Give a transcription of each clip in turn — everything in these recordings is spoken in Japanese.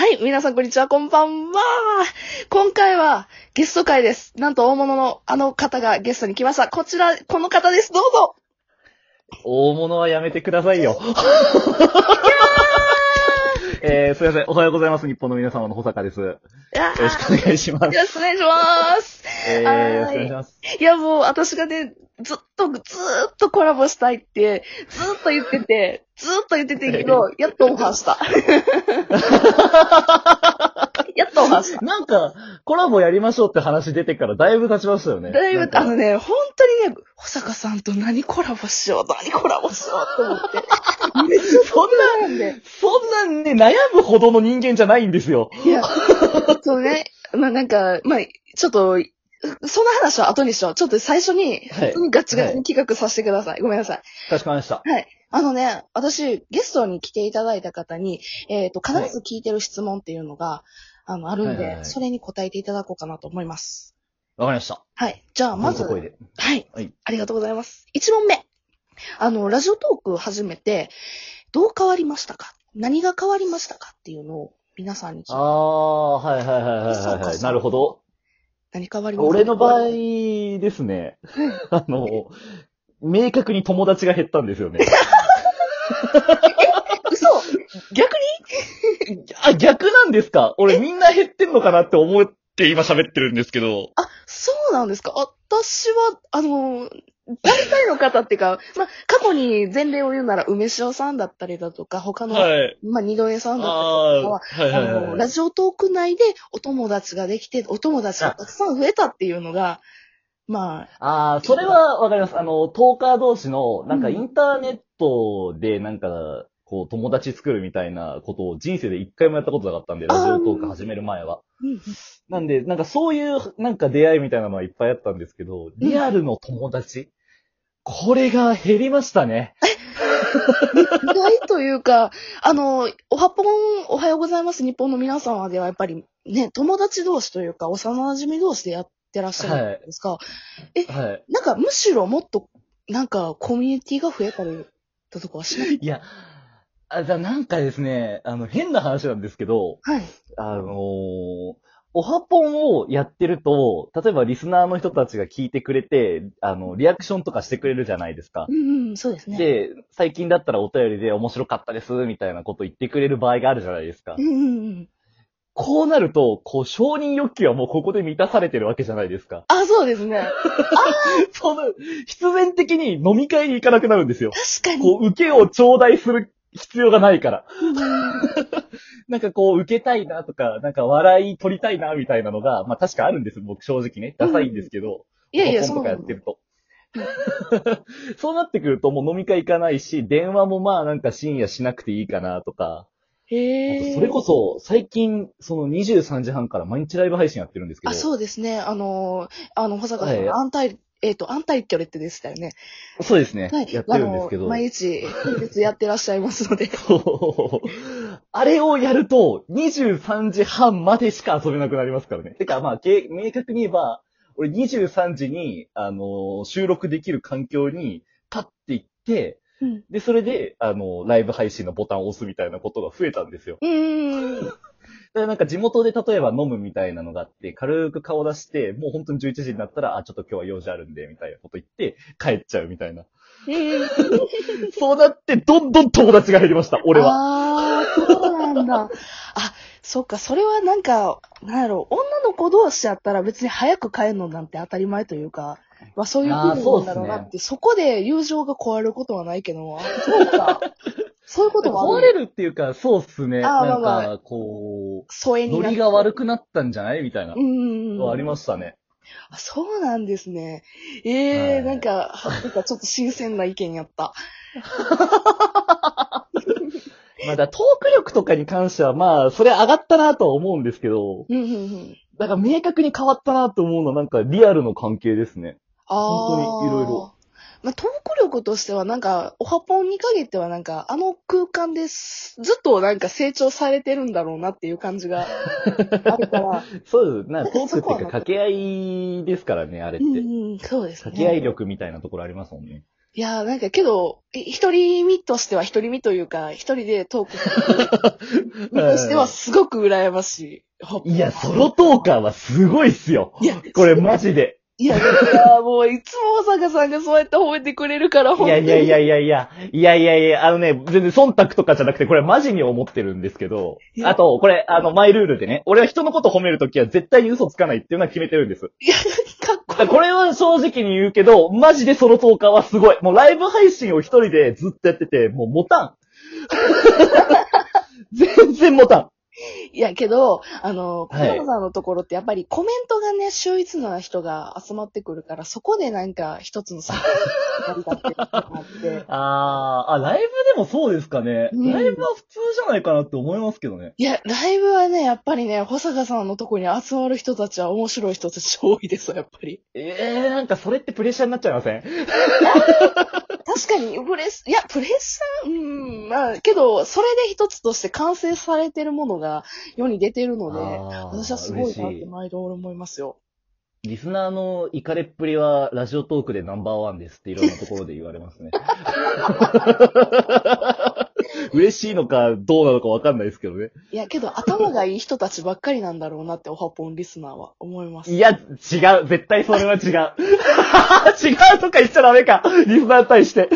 はい、皆さんこんにちは、こんばんは。今回はゲスト会です。なんと大物のあの方がゲストに来ました。こちら、この方です。どうぞ。大物はやめてくださいよ。えー、すいません。おはようございます。日本の皆様の保坂です。よろしくお願いします。よろしくお願いします。えはいー、よろしくお願いします。いや、もう私がね、ずっと、ずーっとコラボしたいって、ずーっと言ってて、ずーっと言っててけど、やっとオファーした。やっとオファーした。なんか、コラボやりましょうって話出てからだいぶ経ちましたよね。だいぶ、あのね、本当にね、保坂さんと何コラボしよう、何コラボしようって思って。めっちゃそんな、なんで。そんなね、悩むほどの人間じゃないんですよ。いや、そうね。まあなんか、まあ、ちょっと、その話は後にしよう。ちょっと最初に、はいにガチガチに企画させてください。ごめんなさい。かしこまりました。はい。あのね、私、ゲストに来ていただいた方に、えっ、と、必ず聞いてる質問っていうのが、あの、あるんで、はいはいはいそれに答えていただこうかなと思います。わかりました。はい。じゃあ、まず、どうぞ声で。はい。はいありがとうございます。1問目。あの、ラジオトーク始めて、どう変わりましたか？何が変わりましたかっていうのを皆さんに聞いて、あー、はいはいはいはいそうかはいはい。なるほど。何変わりました？俺の場合ですね、あの、明確に友達が減ったんですよね。嘘逆に？あ、逆なんですか？俺みんな減ってんのかなって思って今喋ってるんですけど。あ、そうなんですか？私は、あの、大体の方っていうか、まあ、過去に前例を言うなら、梅塩さんだったりだとか、他の、はい。まあ、二度江さんだったりあとかは、あ、の、い。ラジオトーク内でお友達ができて、お友達がたくさん増えたっていうのが、まあ、ああ、それはわかります。あの、トーカー同士の、なんかうん。インターネットで、なんか、こう、友達作るみたいなことを人生で一回もやったことなかったんで、ラジオトーク始める前は。うんなんで、なんかそういう、なんか出会いみたいなのはいっぱいあったんですけど、リアルの友達、これが減りましたね。意外というか、あの、おはぽん、おはようございます。日本の皆様ではやっぱりね、友達同士というか、幼馴染同士でやってらっしゃるじゃないですか。はい。なんかむしろもっと、なんかコミュニティが増えたりだとかはしない？いや、あ、じゃあなんかですね、あの、変な話なんですけど、はい。あのーおはぽんをやってると、例えばリスナーの人たちが聞いてくれて、あの、リアクションとかしてくれるじゃないですかう。んうん、そうですね。で、最近だったらお便りで面白かったです、みたいなこと言ってくれる場合があるじゃないですかう。んうんうん。こうなると、こう、承認欲求はもうここで満たされてるわけじゃないですか。あ、そうですね。その、必然的に飲み会に行かなくなるんですよ。確かに。こう、受けを頂戴する必要がないから。なんかこう、受けたいなとか、なんか笑い取りたいなみたいなのが、まあ確かあるんです、僕正直ね。ダサいんですけど。いやいや、そうかやってると。そうなってくるともう飲み会行かないし、電話もまあなんか深夜しなくていいかなとか。あへえ。とそれこそ、最近、その23時半から毎日ライブ配信やってるんですけど。あ、そうですね。あのー、あの、保坂さん、はい安泰、えっ、と、安泰距離ってでしたよね。そうですね。はい。やってるんですけど。毎日、平日やってらっしゃいますので。そう。あれをやると、23時半までしか遊べなくなりますからね。てか、まあ、け明確に言えば、俺23時に、あのー収録できる環境に、パッて行って、うん。で、それで、あのーライブ配信のボタンを押すみたいなことが増えたんですよ。うーん。だからなんか地元で例えば飲むみたいなのがあって、軽く顔出して、もう本当に11時になったら、あ、ちょっと今日は用事あるんで、みたいなこと言って、帰っちゃうみたいな。ええ そうなって、どんどん友達が減りました、俺は。ああ、そうなんだ。あ、そっか、それはなんか、なんやろう、女の子同士やったら別に早く帰るのなんて当たり前というか、まあそういう部分なんだろうなって、そこで友情が壊れることはないけど、あ そうか。そういうこともある。壊れるっていうか、そうっすね。あーなんまあまか、こう、疎遠になってノリが悪くなったんじゃない？みたいなう。んうんうん。ありましたね。あそうなんですね。ええはいなんか、なんかちょっと新鮮な意見やった。まあ、だからトーク力とかに関しては、まあ、それ上がったなとは思うんですけど、うんうんうん。だから明確に変わったなと思うのは、なんかリアルの関係ですね。ああ。本当にいろいろ。まあ、トーク力としては、なんか、おはぽんに限っては、なんか、あの空間です、ずっとなんか成長されてるんだろうなっていう感じが あるから。そうです。なんかトークっていうか、掛け合いですからね、あれって。うんうん、そうですね。掛け合い力みたいなところありますもんね。いやー、なんかけど、い一人身としては一人身というか、一人でトークする 身としてはすごく羨ましい。いや、ソロトーカーはすごいっすよ。いや、これマジで。いや、だからもういつも小坂さんがそうやって褒めてくれるから、い本当に。やいやいやいやいや、いやいやいや、あのね、全然忖度とかじゃなくて、これマジに思ってるんですけどい、やあと、これ、あの、マイルールでね、俺は人のこと褒めるときは絶対に嘘つかないっていうのは決めてるんです。いや、かっこだからこれは正直に言うけど、マジでソロトーカーはすごい。もうライブ配信を一人でずっとやってて、もう持たん。全然持たん。いいや、けど、あの、小はい山さんのところってやっぱりコメントがね、秀逸な人が集まってくるから、そこでなんか一つの作品になりたっていうのがあって。あー、あ、ライブでもそうですかね。うんライブは普通じゃないかなって思いますけどね。いや、ライブはね、やっぱりね、保坂さんのとこに集まる人たちは面白い人たち多いですよ、やっぱり。えー、なんかそれってプレッシャーになっちゃいません？確かに、プレッ、いや、プレッシャー、うん、まあ、けど、それで一つとして完成されてるものが世に出てるので、私はすごいなって毎度思いますよ。リスナーのイカレっぷりはラジオトークでナンバーワンですっていろんなところで言われますね。嬉しいのかどうなのかわかんないですけどね。いや、けど、頭がいい人たちばっかりなんだろうなって、オハポンリスナーは思います。いや、違う。絶対それは違う。違うとか言っちゃダメか。リスナーに対して。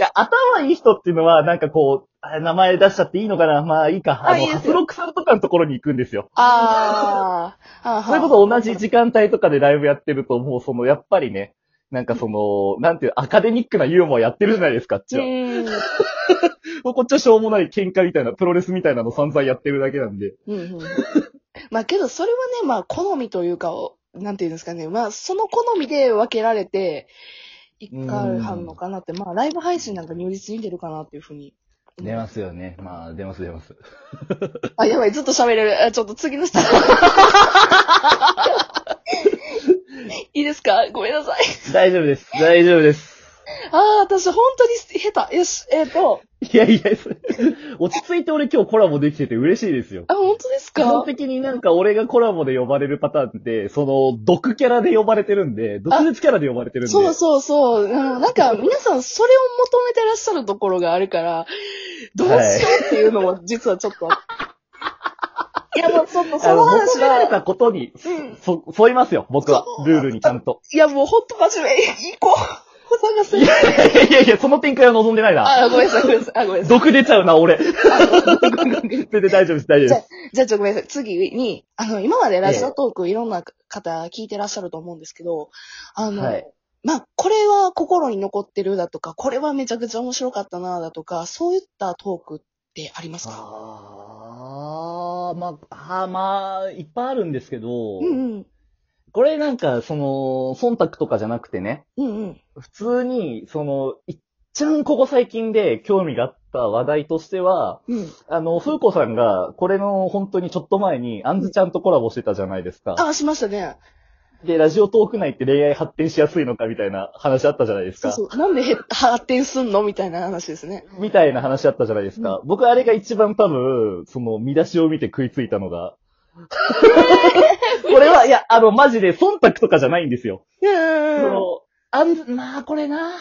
いや、頭いい人っていうのは、なんかこう、あ名前出しちゃっていいのかな？まあいいか。あの、あいいハスロックさんとかのところに行くんですよ。あー あー、それこそ同じ時間帯とかでライブやってると、もうその、やっぱりね、なんかその、なんていう、アカデミックなユーモアやってるじゃないですか、あっちは。もうこっちはしょうもない喧嘩みたいな、プロレスみたいなの散々やってるだけなんで。うんうん。まあけど、それはね、まあ、好みというか、なんていうんですかね。まあ、その好みで分けられて、いかはんのかなって、まあ、ライブ配信なんか如実に出るかなっていうふうに。出ますよね。まあ、出ます出ます。あ、やばい、ずっと喋れる。あちょっと次の質問。いいですか？ごめんなさい。大丈夫です。大丈夫です。ああ、私本当に下手。よし、えっ、と、いやいや、落ち着いて俺今日コラボできてて嬉しいですよ。あ、本当です基本か的になんか俺がコラボで呼ばれるパターンって、その、毒キャラで呼ばれてるんで、毒舌キャラで呼ばれてるんで。そうそうそう。なんか、皆さんそれを求めてらっしゃるところがあるから、どうしようっていうのも実はちょっと。いや、もうその、そあの、の話求められは、たことに、うんそ、沿いますよ、僕はルールにちゃんと。いや、もうほんと真面目。行こう。小坂さんい。やいやいやその展開は望んでないな。あ、ごめんなさい、ごめんなさい。あ、ごめんなさい。毒出ちゃうな、俺。全然大丈夫です、大丈夫です。じゃあ、ちょっとごめんなさい。次に、あの、今までラジオトークいろんな方聞いてらっしゃると思うんですけど、あの、はいまあ、これは心に残ってるだとか、これはめちゃくちゃ面白かったなだとか、そういったトークってありますか？あー、まあ、あーまあ、いっぱいあるんですけど、うんうん。これなんか、その、忖度とかじゃなくてね、うんうん。普通に、その、いっちゃんここ最近で興味があった話題としては、うん。あの、風子さんが、これの本当にちょっと前に、あんずちゃんとコラボしてたじゃないですか。あ、しましたね。で、ラジオトーク内って恋愛発展しやすいのかみたいな話あったじゃないですか。そうそう。なんでへ発展すんのみたいな話ですね。みたいな話あったじゃないですか。僕あれが一番多分、その見出しを見て食いついたのが。これは、いや、あの、マジで忖度とかじゃないんですよ。うそん。の、あん、まあ、これな。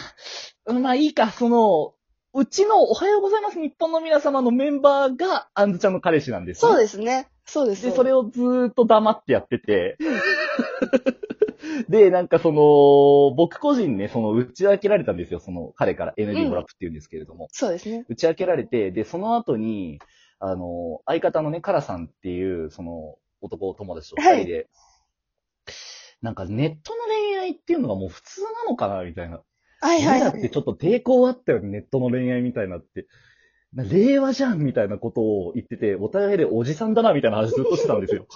うんまあいいか、その、うちのおはようございます日本の皆様のメンバーがあんずちゃんの彼氏なんです、そうでですね。そうです。で、それをずーっと黙ってやってて。で、なんかその、僕個人ね、その、打ち明けられたんですよ、その、彼から。ND ボラップって言うんですけれども。そうですね。打ち明けられて、で、その後に、あの、相方のね、カラさんっていう、その、男友達と二人で、なんかネットの恋愛っていうのがもう普通なのかな、みたいな。はいはいだってちょっと抵抗あったよね、ネットの恋愛みたいなって。な令和じゃんみたいなことを言ってて、お互いでおじさんだなみたいな話ずっとしてたんですよ。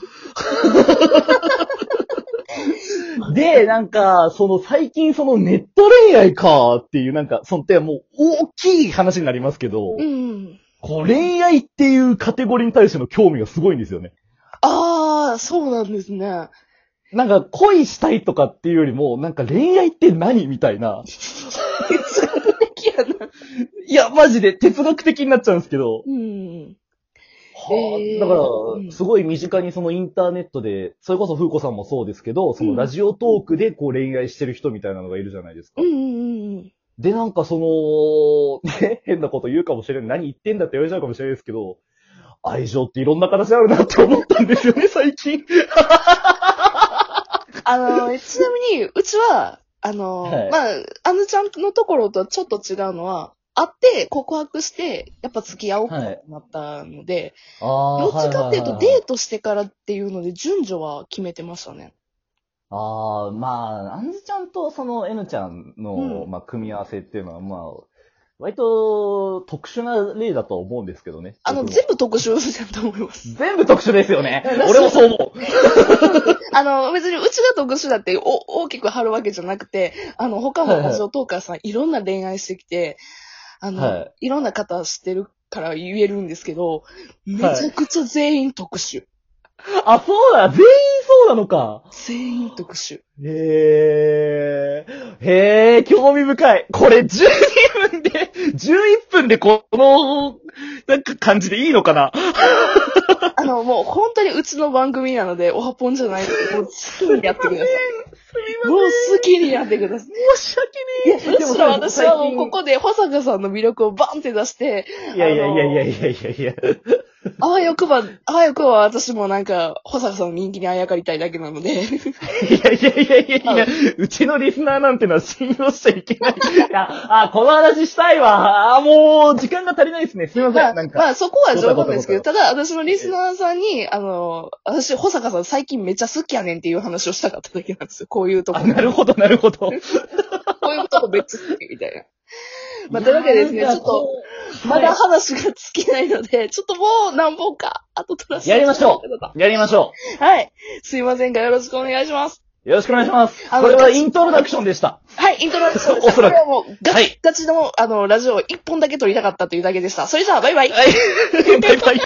で、なんか、その最近そのネット恋愛かっていうなんか、そのってもう大きい話になりますけど、うん。こう恋愛っていうカテゴリーに対しての興味がすごいんですよね。ああ、そうなんですね。なんか恋したいとかっていうよりも、なんか恋愛って何みたいな。哲学的やな。いや、マジで哲学的になっちゃうんですけど、うん。はあ、へーだからうん、すごい身近にそのインターネットで、それこそ風子さんもそうですけど、そのラジオトークでこう恋愛してる人みたいなのがいるじゃないですか。うんうんうんうん。で、なんかその、ね、変なこと言うかもしれない。何言ってんだって言われちゃうかもしれないですけど、愛情っていろんな形あるなって思ったんですよね、最近。あの、ちなみに、うちは、あの、はいまあ、あのちゃんのところとはちょっと違うのは、会って告白して、やっぱ付き合おうってなったので、あどっちかっていうとはいはいはいデートしてからっていうので順序は決めてましたね。ああ、まあ、あんずちゃんとその N ちゃんの、うんまあ、組み合わせっていうのは、まあ、割と特殊な例だと思うんですけどね。あの、僕も全部特殊だと思います。全部特殊ですよね だ。俺もそう思う。あの、別にうちが特殊だってお大きく貼るわけじゃなくて、あの、他のラジオトーカーさん、いろんな恋愛してきて、あの、はいい、ろんな方知ってるから言えるんですけど、めちゃくちゃ全員特殊。あ、そうだ全員そうなのか。全員特殊。へえ。へえ、興味深い。これ12分で、11分でこの、なんか感じでいいのかな？あの、もう本当にうちの番組なので、オハポンじゃないので、もう好きにやってください。もう好きにやってください。申し訳ねえ。むしろ私はもうここで保坂さんの魅力をバンって出して、いやいやいやいやいやいやいや。あわよくば、あわよくば私もなんか、保坂さんの人気にあやかりたいだけなので。いやいやいやいやいや、うちのリスナーなんてのは信用しちゃいけない。いや、あ、この話したいわ。あ、もう、時間が足りないですね。すみません。まあ、なんか。まあ、そこは冗談ですけど、ただ、私のリスナーさんに、あの、私、保坂さん最近めっちゃ好きやねんっていう話をしたかっただけなんですよ。こういうとこあ、。なるほど、なるほど。こういうとこめっちゃ好きみたいな。まあ、というわけでですね、ちょっと、まだ話が尽きないので、ちょっともう何本か、あと取らせてやりましょう。う。やりましょはい。すいませんが、よろしくお願いします。う。よろしくお願いします。あのこれはイントロダクションでした。はい、イントロです。おそらくこれはもう、ガチはいガチの、あの、ラジオを一本だけ撮りたかったというだけでした。それじゃあ、バイバイ。はい。バイバイ。